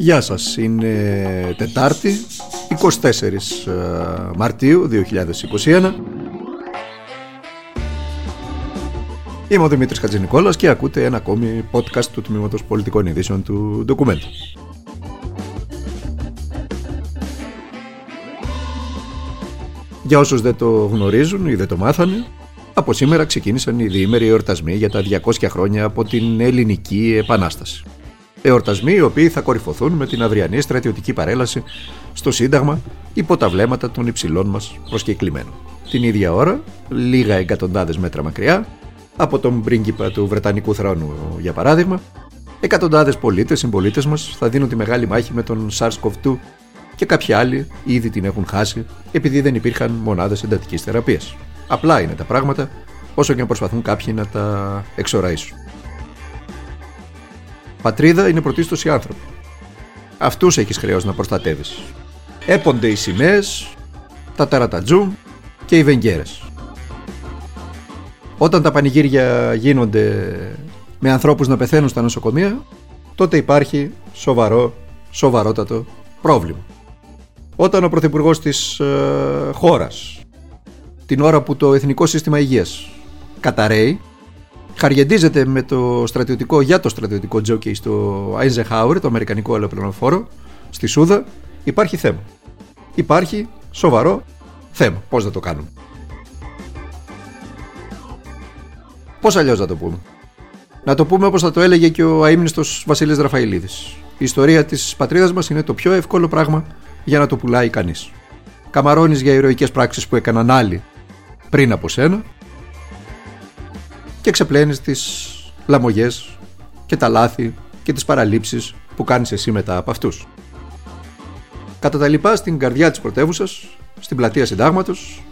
Γεια σας, είναι Τετάρτη, 24 ε, Μαρτίου 2021. Είμαι ο Δημήτρης Χατζηνικόλας και ακούτε ένα ακόμη podcast του Τμήματος Πολιτικών Ειδήσεων του Ντοκουμέντου. Για όσους δεν το γνωρίζουν ή δεν το μάθανε, από σήμερα ξεκίνησαν οι διήμεροι εορτασμοί για τα 200 χρόνια από την Ελληνική Επανάσταση. Εορτασμοί οι οποίοι θα κορυφωθούν με την αυριανή στρατιωτική παρέλαση στο Σύνταγμα υπό τα βλέμματα των υψηλών μας προσκεκλημένων. Την ίδια ώρα, λίγα εκατοντάδες μέτρα μακριά, από τον πρίγκιπα του Βρετανικού θρόνου, για παράδειγμα, εκατοντάδες πολίτες, συμπολίτες μας θα δίνουν τη μεγάλη μάχη με τον SARS-CoV-2 και κάποιοι άλλοι ήδη την έχουν χάσει επειδή δεν υπήρχαν μονάδες εντατικής θεραπείας. Απλά είναι τα πράγματα, όσο και αν προσπαθούν κάποιοι να τα εξοραίσουν. Πατρίδα είναι πρωτίστως οι άνθρωποι. Αυτούς έχεις χρέος να προστατεύεις. Έπονται οι σημαίες, τα ταρατατζούμ και οι βεγγέρες. Όταν τα πανηγύρια γίνονται με ανθρώπους να πεθαίνουν στα νοσοκομεία, τότε υπάρχει σοβαρό, σοβαρότατο πρόβλημα. Όταν ο Πρωθυπουργός της ε, χώρας, την ώρα που το Εθνικό Σύστημα Υγείας καταραίει, Χαριεντίζεται με το στρατιωτικό, για το στρατιωτικό τζόκι στο Eisenhower, το αμερικανικό αεροπλανοφόρο, στη Σούδα, υπάρχει θέμα. Υπάρχει σοβαρό θέμα. Πώς θα το κάνουμε; Πώς αλλιώς θα το πούμε; Να το πούμε όπως θα το έλεγε και ο αείμνηστος Βασίλης Ραφαηλίδης. Η ιστορία της πατρίδας μας είναι το πιο εύκολο πράγμα για να το πουλάει κανείς. Καμαρώνεις για ηρωικές πράξεις που έκαναν άλλοι πριν από σένα και ξεπλένεις τις λαμογές και τα λάθη και τις παραλήψεις που κάνεις εσύ μετά από αυτούς. Κατά τα λοιπά στην καρδιά της πρωτεύουσας, στην πλατεία συντάγματος,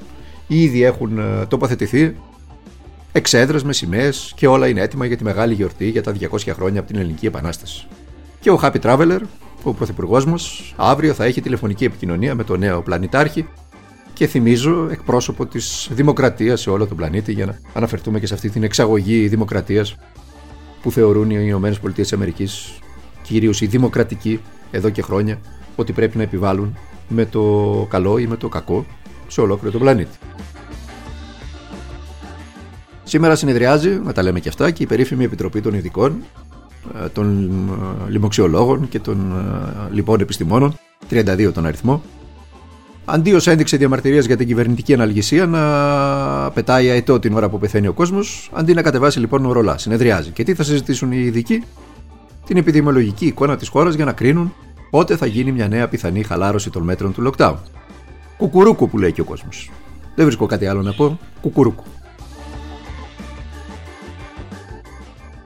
ήδη έχουν ε, τοποθετηθεί εξέδρες με σημαίες και όλα είναι έτοιμα για τη μεγάλη γιορτή για τα 200 χρόνια από την Ελληνική Επανάσταση. Και ο Happy Traveler, ο πρωθυπουργός μας, αύριο θα έχει τηλεφωνική επικοινωνία με τον νέο πλανητάρχη και θυμίζω εκπρόσωπο της δημοκρατίας σε όλο τον πλανήτη για να αναφερθούμε και σε αυτή την εξαγωγή δημοκρατίας που θεωρούν οι ΗΠΑ κυρίως οι δημοκρατικοί εδώ και χρόνια ότι πρέπει να επιβάλλουν με το καλό ή με το κακό σε ολόκληρο τον πλανήτη. Σήμερα συνεδριάζει, να τα λέμε και αυτά, και η περίφημη Επιτροπή των Ειδικών, ε, των ε, λοιμοξιολόγων και των ε, λοιπόν επιστημόνων, 32 τον αριθμό, Αντί ως ένδειξη διαμαρτυρίας για την κυβερνητική αναλγησία να πετάει αετό την ώρα που πεθαίνει ο κόσμος, αντί να κατεβάσει λοιπόν ορολά. Συνεδριάζει. Και τι θα συζητήσουν οι ειδικοί, την επιδημιολογική εικόνα της χώρας για να κρίνουν πότε θα γίνει μια νέα πιθανή χαλάρωση των μέτρων του lockdown. Κουκουρούκου που λέει και ο κόσμος. Δεν βρίσκω κάτι άλλο να πω. Κουκουρούκου.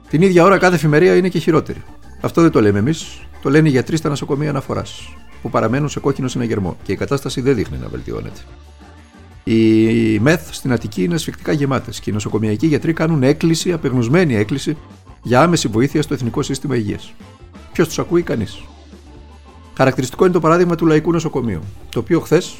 Την ίδια ώρα κάθε εφημερία είναι και χειρότερη. Αυτό δεν το λέμε εμείς, το λένε οι γιατροί στα νοσοκομεία αναφοράς που παραμένουν σε κόκκινο συναγερμό και η κατάσταση δεν δείχνει να βελτιώνεται. Οι ΜΕΘ στην Αττική είναι ασφικτικά γεμάτες και οι νοσοκομιακοί γιατροί κάνουν έκκληση, απεγνωσμένη έκκληση για άμεση βοήθεια στο Εθνικό Σύστημα Υγείας. Ποιος τους ακούει, κανείς. Χαρακτηριστικό είναι το παράδειγμα του Λαϊκού Νοσοκομείου, το οποίο χθες,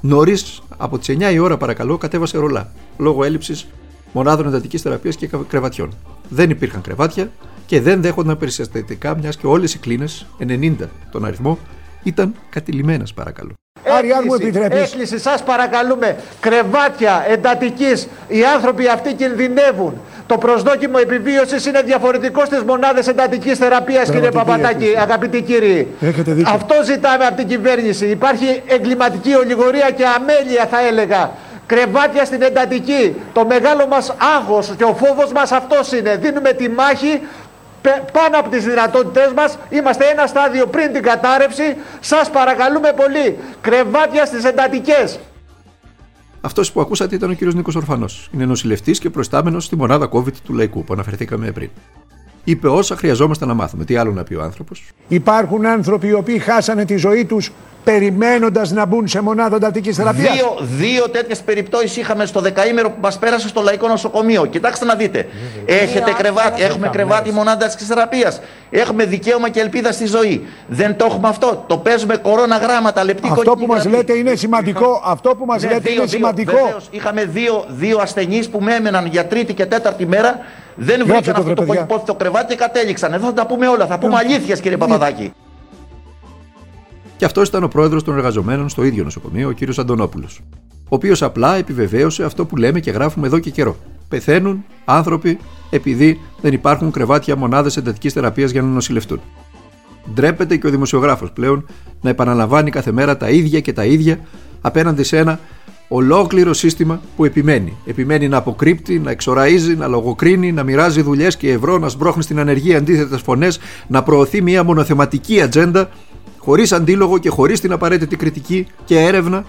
νωρίς από τις 9 η ώρα παρακαλώ, κατέβασε ρολά λόγω έλλειψης μονάδων εντατικής θεραπείας και κρεβατιών. Δεν υπήρχαν κρεβάτια και δεν δέχονταν περιστατικά, μιας και όλες οι κλίνες, 90 τον αριθμό, ήταν κατηλημένε, παρακαλώ. Άρη, αν μου επιτρέπεις. Έκκληση, σας παρακαλούμε. Κρεβάτια εντατικής. Οι άνθρωποι αυτοί κινδυνεύουν. Το προσδόκιμο επιβίωσης είναι διαφορετικό στις μονάδες εντατικής θεραπείας, κύριε Παπατάκη, αγαπητοί κύριοι. Έχετε δίκιο. Αυτό ζητάμε από την κυβέρνηση. Υπάρχει εγκληματική ολιγορία και αμέλεια, θα έλεγα. Κρεβάτια στην εντατική. Το μεγάλο μας άγχος και ο φόβος μας αυτός είναι. Δίνουμε τη μάχη πάνω από τις δυνατότητές μας είμαστε ένα στάδιο πριν την κατάρρευση σας παρακαλούμε πολύ κρεβάτια στις εντατικές αυτός που ακούσατε ήταν ο κύριος Νίκος Ορφανός. Είναι νοσηλευτής και προστάμενος στη μονάδα COVID του Λαϊκού που αναφερθήκαμε πριν. Είπε όσα χρειαζόμαστε να μάθουμε. Τι άλλο να πει ο άνθρωπος; Υπάρχουν άνθρωποι οι οποίοι χάσανε τη ζωή τους περιμένοντας να μπουν σε μονάδα εντατική θεραπείας. Δύο, δύο τέτοιες περιπτώσεις είχαμε στο δεκαήμερο που μας πέρασε στο Λαϊκό Νοσοκομείο. Κοιτάξτε να δείτε. Έχετε κρεβάτι, έχουμε κρεβάτι μονάδας εντατική θεραπείας. Έχουμε δικαίωμα και ελπίδα στη ζωή. Δεν το έχουμε αυτό. Το παίζουμε κορώνα γράμματα, λεπτή Αυτό που μας λέτε είναι σημαντικό. Αυτό που μας ναι, λέτε δύο, είναι δύο, σημαντικό. Βεβαίως, είχαμε δύο, δύο ασθενείς που με έμεναν για τρίτη και τέταρτη μέρα. Δεν βρήκαν αυτό το υπόθετο κρεβάτι και κατέληξαν. Εδώ θα τα πούμε όλα. Θα πούμε αλήθειες, κύριε Παπαδάκη. Και αυτός ήταν ο πρόεδρος των εργαζομένων στο ίδιο νοσοκομείο, ο κ. Αντωνόπουλος. Ο οποίος απλά επιβεβαίωσε αυτό που λέμε και γράφουμε εδώ και καιρό. Πεθαίνουν άνθρωποι επειδή δεν υπάρχουν κρεβάτια μονάδες εντατικής θεραπείας για να νοσηλευτούν. Ντρέπεται και ο δημοσιογράφος πλέον να επαναλαμβάνει κάθε μέρα τα ίδια και τα ίδια απέναντι σε ένα ολόκληρο σύστημα που επιμένει. Επιμένει να αποκρύπτει, να εξοραίζει, να λογοκρίνει, να μοιράζει δουλειές και ευρώ, να σμπρώχνει στην ανεργία αντίθετες φωνές, να προωθεί μια μονοθεματική ατζέντα χωρίς αντίλογο και χωρίς την απαραίτητη κριτική και έρευνα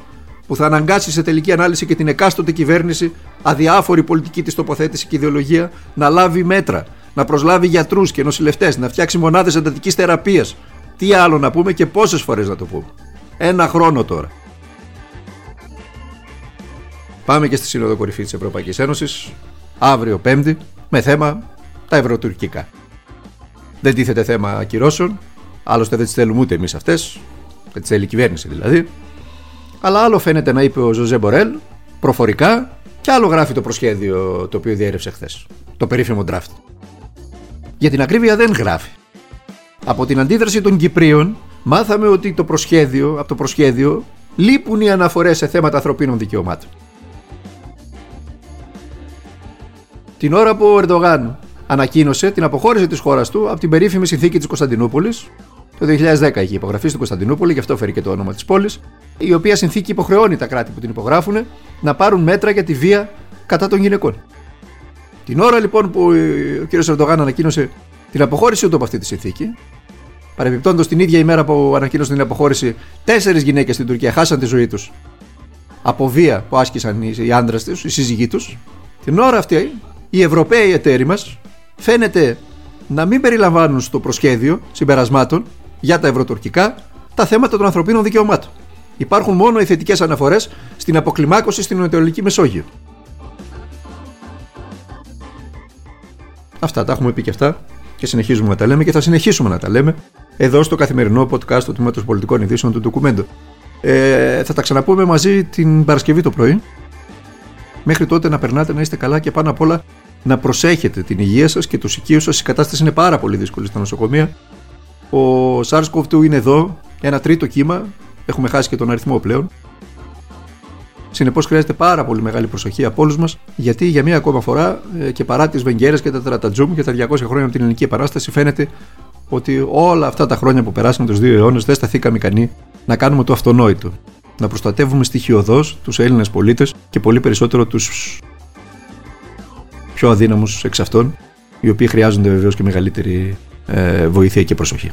που θα αναγκάσει σε τελική ανάλυση και την εκάστοτε κυβέρνηση, αδιάφορη πολιτική της τοποθέτηση και ιδεολογία, να λάβει μέτρα, να προσλάβει γιατρούς και νοσηλευτές, να φτιάξει μονάδες εντατικής θεραπείας. Τι άλλο να πούμε και πόσες φορές να το πούμε. Ένα χρόνο τώρα. Πάμε και στη Σύνοδο Κορυφής της Ευρωπαϊκής Ένωσης, αύριο Πέμπτη, με θέμα τα ευρωτουρκικά. Δεν τίθεται θέμα ακυρώσεων, άλλωστε δεν τις θέλουμε ούτε εμείς αυτές, δεν τις θέλει η κυβέρνηση δηλαδή. Αλλά άλλο φαίνεται να είπε ο Ζωζέ Μπορέλ προφορικά και άλλο γράφει το προσχέδιο το οποίο διέρευσε χθες. Το περίφημο draft. Για την ακρίβεια δεν γράφει. Από την αντίδραση των Κυπρίων μάθαμε ότι το προσχέδιο, από το προσχέδιο λείπουν οι αναφορές σε θέματα ανθρωπίνων δικαιωμάτων. την ώρα που ο Ερντογάν ανακοίνωσε την αποχώρηση της χώρας του από την περίφημη συνθήκη της Κωνσταντινούπολης. Το 2010 είχε υπογραφεί στην Κωνσταντινούπολη, γι' αυτό φέρει και το όνομα της πόλης, η οποία συνθήκη υποχρεώνει τα κράτη που την υπογράφουν να πάρουν μέτρα για τη βία κατά των γυναικών. Την ώρα λοιπόν που ο κ. Ερντογάν ανακοίνωσε την αποχώρησή του από αυτή τη συνθήκη, παρεμπιπτόντως την ίδια ημέρα που ανακοίνωσε την αποχώρηση, τέσσερις γυναίκες στην Τουρκία χάσαν τη ζωή τους από βία που άσκησαν οι άντρες τους, οι σύζυγοί τους. Την ώρα αυτή οι Ευρωπαίοι εταίροι μας φαίνεται να μην περιλαμβάνουν στο προσχέδιο συμπερασμάτων για τα ευρωτουρκικά τα θέματα των ανθρωπίνων δικαιωμάτων. Υπάρχουν μόνο οι θετικές αναφορές στην αποκλιμάκωση στην Ανατολική Μεσόγειο. Αυτά τα έχουμε πει και αυτά και συνεχίζουμε να τα λέμε και θα συνεχίσουμε να τα λέμε εδώ στο καθημερινό podcast του Τμήματος Πολιτικών Ειδήσεων του Ντοκουμέντο. Ε, θα τα ξαναπούμε μαζί την Παρασκευή το πρωί. Μέχρι τότε να περνάτε να είστε καλά και πάνω απ' όλα να προσέχετε την υγεία σας και τους οικείους σας. Η κατάσταση είναι πάρα πολύ δύσκολη στα νοσοκομεία. Ο SARS-CoV-2 είναι εδώ, ένα τρίτο κύμα. Έχουμε χάσει και τον αριθμό πλέον. Συνεπώς χρειάζεται πάρα πολύ μεγάλη προσοχή από όλους μας, γιατί για μία ακόμα φορά ε, και παρά τις βεγγέρε και τα τρατατζούμ και τα 200 χρόνια από την Ελληνική Επανάσταση, φαίνεται ότι όλα αυτά τα χρόνια που περάσαμε τους δύο αιώνες δεν σταθήκαμε ικανοί να κάνουμε το αυτονόητο. Να προστατεύουμε στοιχειοδός τους Έλληνες πολίτες και πολύ περισσότερο τους πιο αδύναμους εξ αυτών, οι οποίοι χρειάζονται βεβαίως και μεγαλύτερη ε, βοήθεια και προσοχή.